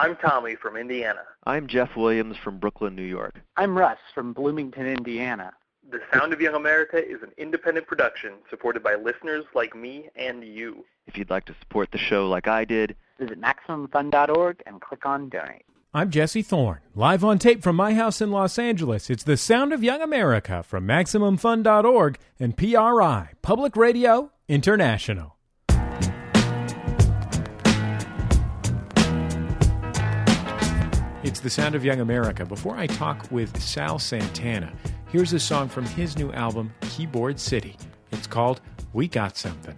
I'm Tommy from Indiana. I'm Jeff Williams from Brooklyn, New York. I'm Russ from Bloomington, Indiana. The Sound of Young America is an independent production supported by listeners like me and you. If you'd like to support the show like I did, visit MaximumFun.org and click on Donate. I'm Jesse Thorne, live on tape from my house in Los Angeles. It's the Sound of Young America from MaximumFun.org and PRI, Public Radio International. It's the Sound of Young America. Before I talk with Sal Santana, here's a song from his new album, Keyboard City. It's called We Got Something.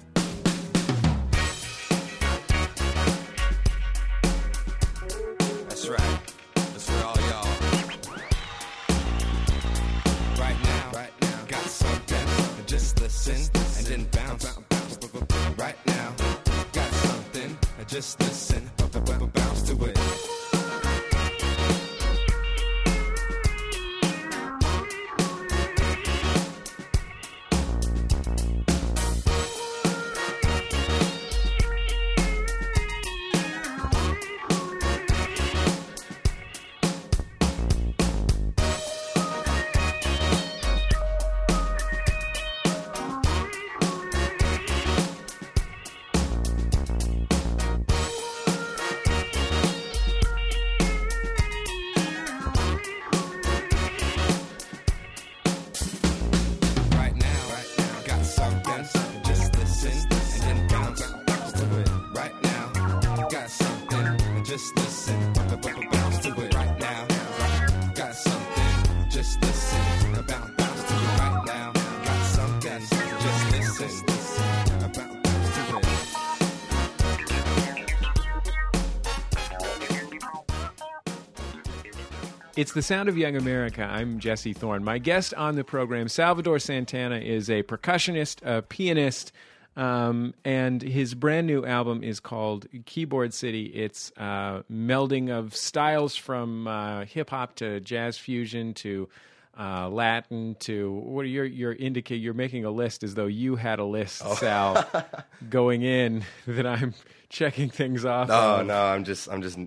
Got something. Just listen, bounce to it. Right now, got something. Just listen, bounce bounce to it. Right now, got something. Just listen. It's the sound of young America. I'm Jesse Thorne. My guest on the program, Salvador Santana, is a percussionist, a pianist, um, and his brand new album is called Keyboard City. It's uh, melding of styles from uh, hip hop to jazz fusion to uh, Latin to what are your your? You're making a list as though you had a list, Sal, going in that I'm checking things off. No, of. no, I'm just I'm just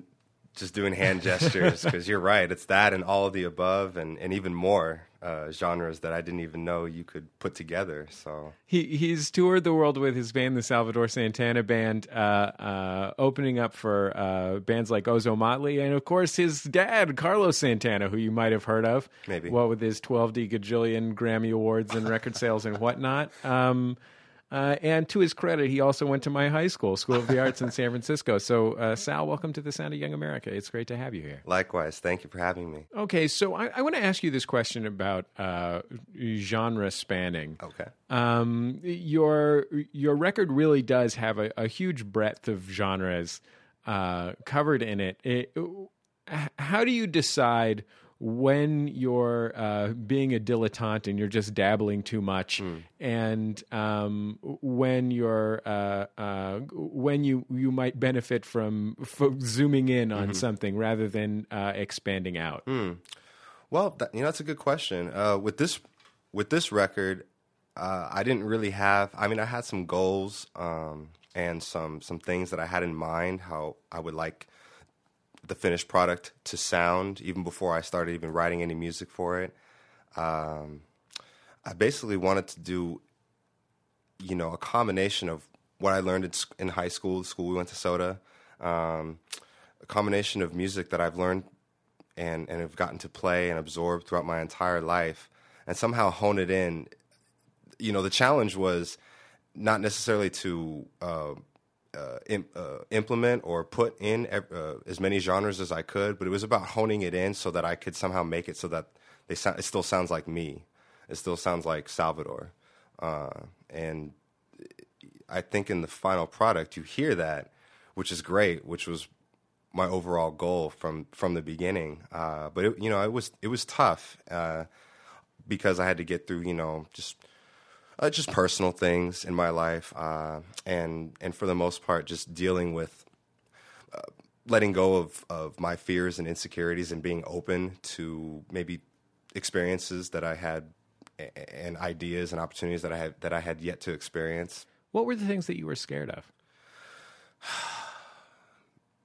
just doing hand gestures because you're right. It's that and all of the above and, and even more uh, genres that I didn't even know you could put together. So He he's toured the world with his band, the Salvador Santana Band, uh, uh, opening up for uh, bands like Ozomatli, and of course his dad, Carlos Santana, who you might have heard of, Maybe. What with his twelve D gajillion Grammy awards and record sales and whatnot. Um, uh, and to his credit, he also went to my high school, School of the Arts in San Francisco. So, uh, Sal, welcome to the Sound of Young America. It's great to have you here. likewise, thank you for having me. Okay, so I, I want to ask you this question about uh, genre spanning. Okay. Um, your your record really does have a, a huge breadth of genres uh, covered in it. it. How do you decide when you're uh, being a dilettante and you're just dabbling too much, and um, when you're uh, uh, when you you might benefit from f- zooming in on something rather than uh, expanding out? Well, that, you know that's a good question. Uh, with this with this record, uh, I didn't really have. I mean, I had some goals um, and some some things that I had in mind how I would like the finished product to sound even before I started even writing any music for it. Um, I basically wanted to do, you know, a combination of what I learned in, high school, the school we went to SOTA, um, a combination of music that I've learned and and have gotten to play and absorb throughout my entire life, and somehow hone it in. You know, the challenge was not necessarily to uh, uh, uh, implement or put in uh, as many genres as I could, but it was about honing it in so that I could somehow make it so that they sound, it still sounds like me. It still sounds like Salvador, uh, and I think in the final product you hear that, which is great, which was my overall goal from from the beginning. Uh, but it, you know, it was it was tough because I had to get through you know just uh, just personal things in my life, uh, and and for the most part, just dealing with uh, letting go of of my fears and insecurities and being open to maybe experiences that I had and ideas and opportunities that I had that I had yet to experience. What were the things that you were scared of?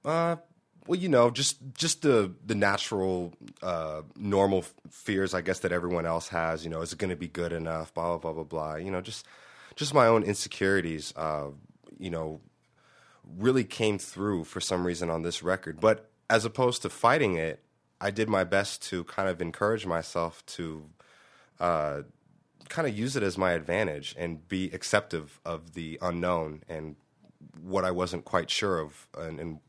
Well, you know, just just the the natural, uh, normal fears, I guess that everyone else has. You know, is it going to be good enough? Blah blah blah blah blah. You know, just just my own insecurities. Uh, you know, really came through for some reason on this record. But as opposed to fighting it, I did my best to kind of encourage myself to uh, kind of use it as my advantage and be acceptive of the unknown and what I wasn't quite sure of and, and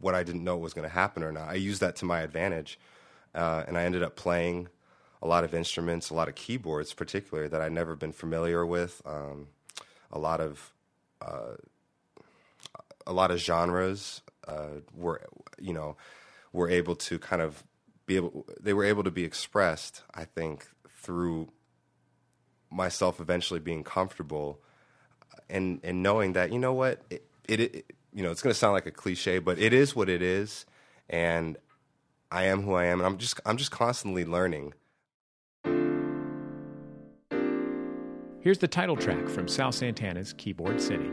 what I didn't know was going to happen or not. I used that to my advantage, uh, and I ended up playing a lot of instruments, a lot of keyboards, particularly that I'd never been familiar with. Um, a lot of uh, a lot of genres uh, were, you know, were able to kind of be able. They were able to be expressed, I think, through myself eventually being comfortable and and knowing that you know what it, it, it you know it's going to sound like a cliche but it is what it is and I am who I am and I'm just I'm just constantly learning Here's the title track from Sal Santana's Keyboard City.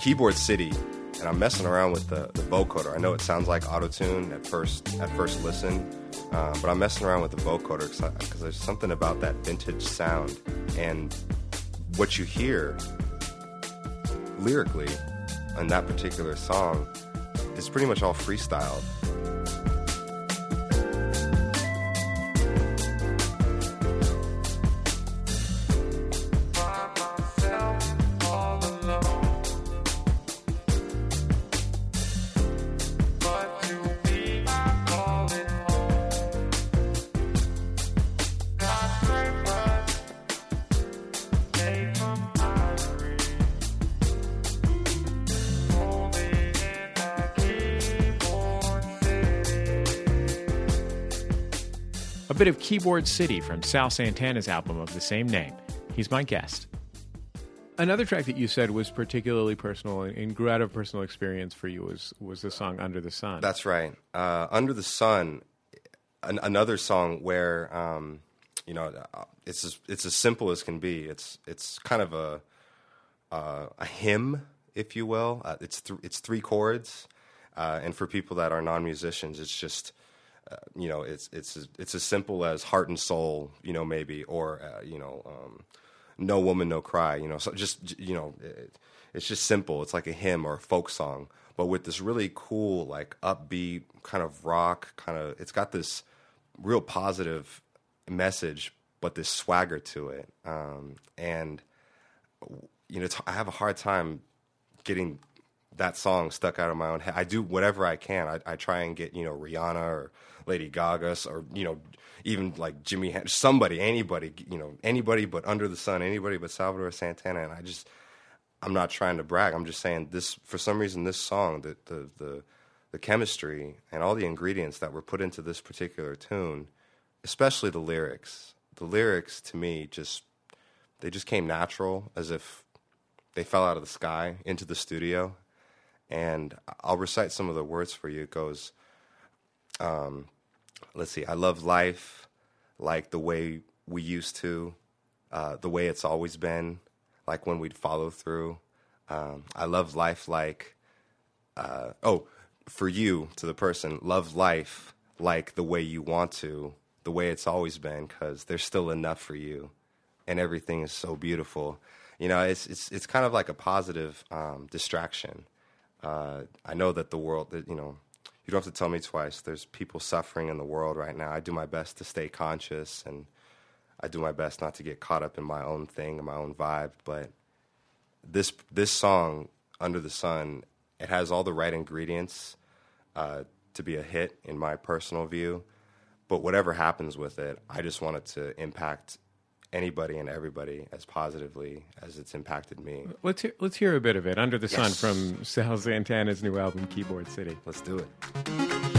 keyboard city and I'm messing around with the, the vocoder. I know it sounds like autotune at first at first listen, uh, but I'm messing around with the vocoder because there's something about that vintage sound and what you hear lyrically on that particular song is pretty much all freestyle. Bit of Keyboard City from Sal Santana's album of the same name. He's my guest. Another track that you said was particularly personal and grew out of personal experience for you was was the song Under the Sun. That's right. Uh, Under the Sun, an, another song where um, you know uh, it's as, it's as simple as can be. It's it's kind of a uh, a hymn, if you will. Uh, it's th- it's three chords, uh, and for people that are non musicians, it's just you know it's it's it's as simple as heart and soul, you know maybe, or uh, you know. Um, no woman, no cry. You know, so just you know, it, it's just simple. It's like a hymn or a folk song, but with this really cool, like upbeat kind of rock, kind of. It's got this real positive message, but this swagger to it. Um, and you know, I have a hard time getting that song stuck out of my own head. I do whatever I can. I, I try and get you know Rihanna or Lady Gaga or you know even like Jimmy, somebody, anybody, you know, anybody but Under the Sun, anybody but Salvador Santana. And I just, I'm not trying to brag. I'm just saying this. For some reason, this song, the the the, the chemistry and all the ingredients that were put into this particular tune, especially the lyrics. The lyrics to me just they just came natural, as if they fell out of the sky into the studio. And I'll recite some of the words for you. It goes. Um, let's see, I love life like the way we used to, uh, the way it's always been, like when we'd follow through. Um, I love life like, uh, oh, for you to the person, love life like the way you want to, the way it's always been, because there's still enough for you, and everything is so beautiful. You know, it's it's it's kind of like a positive um, distraction. Uh, I know that the world, that you know, you don't have to tell me twice. There's people suffering in the world right now. I do my best to stay conscious and I do my best not to get caught up in my own thing and my own vibe. But this this song, Under the Sun, it has all the right ingredients uh, to be a hit in my personal view. But whatever happens with it, I just want it to impact anybody and everybody as positively as it's impacted me. Let's hear, let's hear a bit of it. Under the Sun from Sal Santana's new album Keyboard City. Let's do it.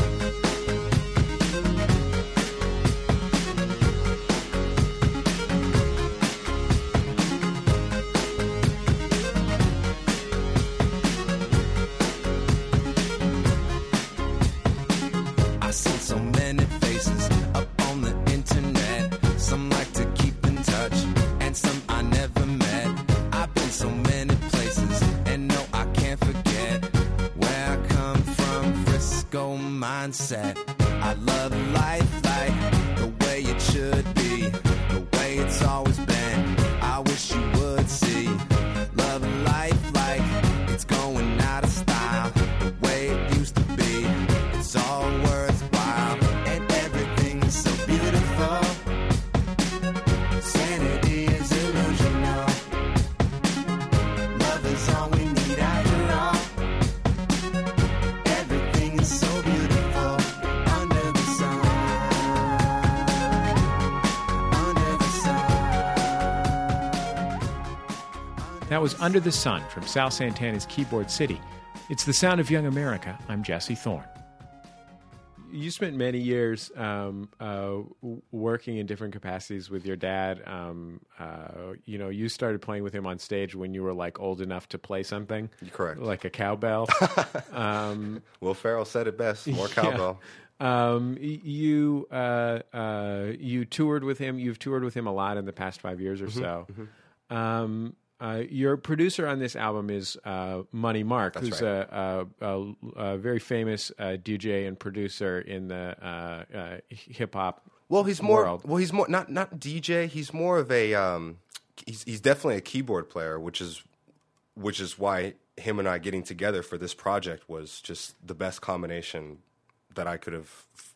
Mindset. That was Under the Sun from Sal Santana's Keyboard City. It's the sound of young America. I'm Jesse Thorne. You spent many years um, uh, working in different capacities with your dad. Um, uh, you know, you started playing with him on stage when you were like old enough to play something, Correct. like a cowbell. um, Will Ferrell said it best. More cowbell. um, you uh, uh, you toured with him. You've toured with him a lot in the past five years or Mm-hmm, so. Um, uh, your producer on this album is uh, Money Mark, That's who's right. a, a, a, a very famous uh, DJ and producer in the uh, uh, hip hop. Well, he's more. world. Well, he's more not not DJ. He's more of a. Um, he's he's definitely a keyboard player, which is which is why him and I getting together for this project was just the best combination that I could have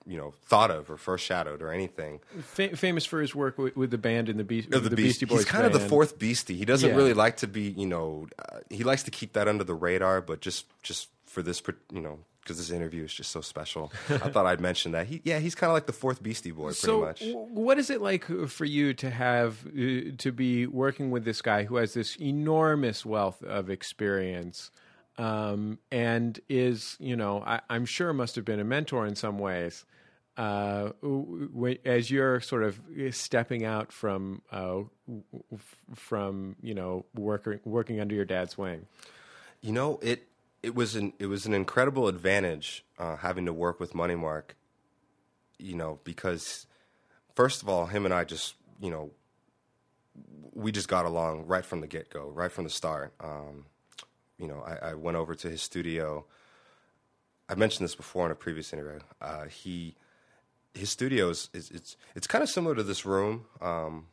you know thought of or foreshadowed or anything. Fa- famous for his work with, with the band in the, Be- the, the Beast- Beastie Boys. He's kind of the fourth beastie. He doesn't Yeah. really like to be, you know, uh, he likes to keep that under the radar. But just just for this, you know, because this interview is just so special, I thought I'd mention that. He, yeah, he's kind of like the fourth Beastie Boy, pretty so, much. w- what is it like for you to have uh, to be working with this guy who has this enormous wealth of experience, um, and is you know I, I'm sure must have been a mentor in some ways. Uh, as you're sort of stepping out from uh, from you know working working under your dad's wing. You know, it it was an it was an incredible advantage uh, having to work with Money Mark. You know, because first of all, him and I just you know we just got along right from the get go, right from the start. Um, you know, I, I went over to his studio. I mentioned this before in a previous interview. Uh, he his studio is, is it's it's kind of similar to this room, um,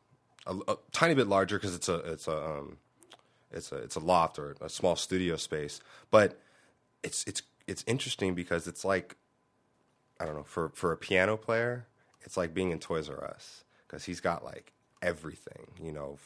a, a tiny bit larger because it's a it's a um, it's a it's a loft or a small studio space, but it's it's it's interesting because it's like I don't know for for a piano player, it's like being in Toys R Us because he's got like everything, you know,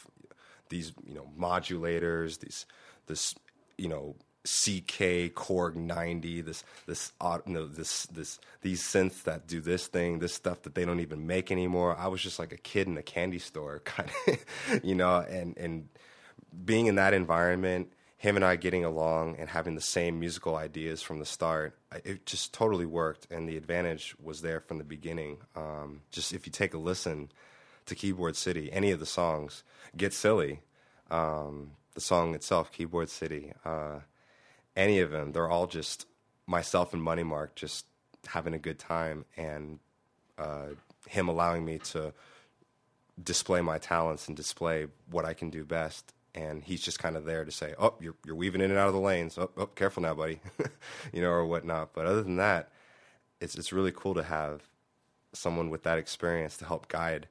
these you know modulators, these this you know CK Korg 90, this this this this these synths that do this thing, this stuff that they don't even make anymore. I was just like a kid in a candy store, kind of, you know, and and being in that environment, him and I getting along and having the same musical ideas from the start, it just totally worked, and the advantage was there from the beginning. Um, just if you take a listen to Keyboard City, any of the songs, Get Silly, um, the song itself, Keyboard City, uh, any of them, they're all just myself and Money Mark just having a good time, and uh, him allowing me to display my talents and display what I can do best. And he's just kind of there to say, "Oh, you're you're weaving in and out of the lanes. Oh, oh careful now, buddy," you know, or whatnot. But other than that, it's it's really cool to have someone with that experience to help guide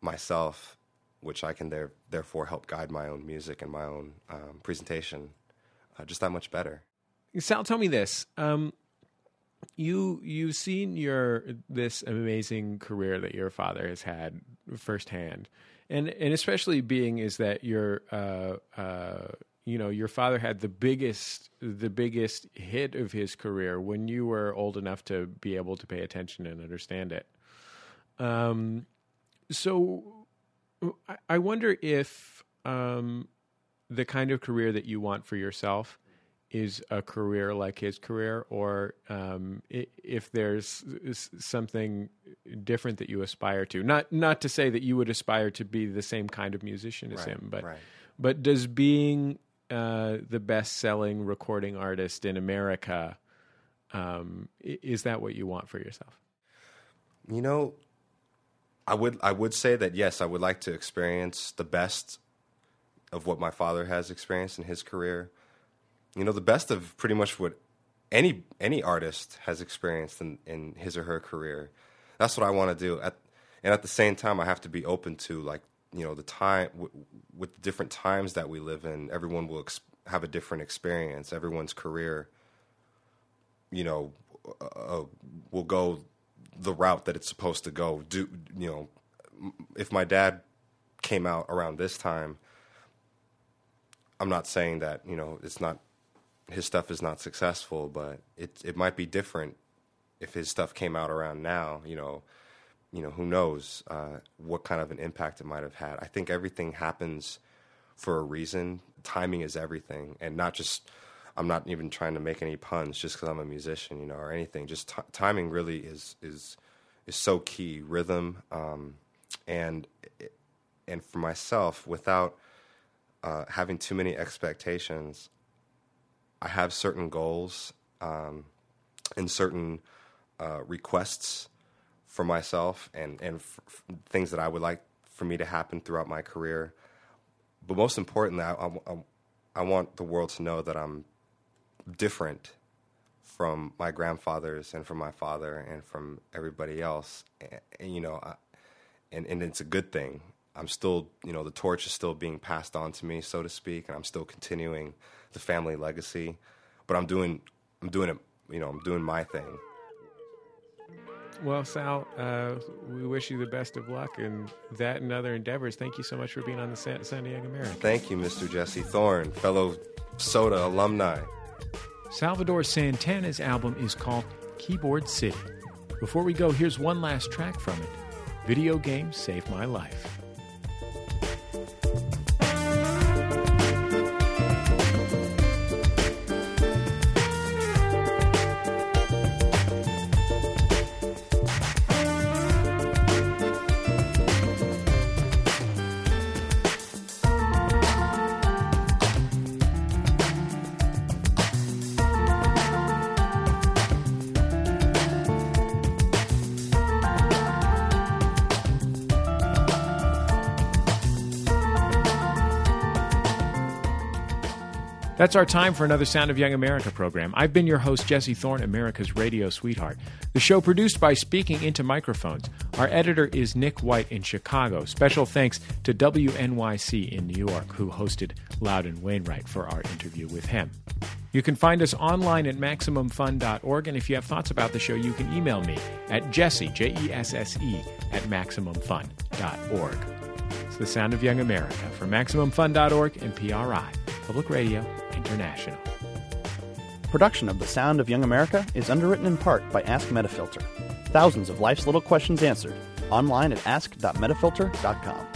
myself, which I can there therefore help guide my own music and my own um, presentation uh, just that much better. Sal, tell me this. Um, you you've seen your this amazing career that your father has had firsthand, and and especially being is that your uh, uh, you know your father had the biggest the biggest hit of his career when you were old enough to be able to pay attention and understand it. Um, so I, wonder if um, the kind of career that you want for yourself is a career like his career, or um, if there's something different that you aspire to. Not not to say that you would aspire to be the same kind of musician as Right, him, but right. but does being uh, the best selling recording artist in America um, is that what you want for yourself? You know, I would I would say that yes, I would like to experience the best of what my father has experienced in his career. You know, the best of pretty much what any any artist has experienced in, in his or her career. That's what I want to do. At, and at the same time, I have to be open to like you know the time w- with the different times that we live in. Everyone will ex- have a different experience. Everyone's career, you know, uh, uh, will go the route that it's supposed to go. Do you know? If my dad came out around this time, I'm not saying that you know it's not his stuff is not successful, but it it might be different if his stuff came out around now. You know, you know who knows uh, what kind of an impact it might have had. I think everything happens for a reason. Timing is everything, and not just. I'm not even trying to make any puns just because I'm a musician, you know, or anything. Just t- timing really is is is so key. Rhythm, um, and and for myself, without uh, having too many expectations, I have certain goals um, and certain uh, requests for myself, and and f- f- things that I would like for me to happen throughout my career. But most importantly, I, I, I want the world to know that I'm different from my grandfathers and from my father and from everybody else. And, and you know, I, and and it's a good thing. I'm still, you know, the torch is still being passed on to me, so to speak, and I'm still continuing the family legacy. But I'm doing, I'm doing it, you know, I'm doing my thing. Well, Sal, uh, we wish you the best of luck in that and other endeavors. Thank you so much for being on the San, San Diego Mirror. Thank you, Mr. Jesse Thorne, fellow SOTA alumni. Salvador Santana's album is called Keyboard City. Before we go, here's one last track from it Video Games Saved My Life. That's our time for another Sound of Young America program. I've been your host, Jesse Thorne, America's radio sweetheart. The show produced by Speaking Into Microphones. Our editor is Nick White in Chicago. Special thanks to WNYC in New York, who hosted Loudon Wainwright for our interview with him. You can find us online at MaximumFun.org, and if you have thoughts about the show, you can email me at Jesse, J E S S E, at MaximumFun.org. It's the sound of young America from MaximumFun.org and PRI, Public Radio International. Production of The Sound of Young America is underwritten in part by Ask Metafilter. Thousands of life's little questions answered. Online at ask.metafilter.com.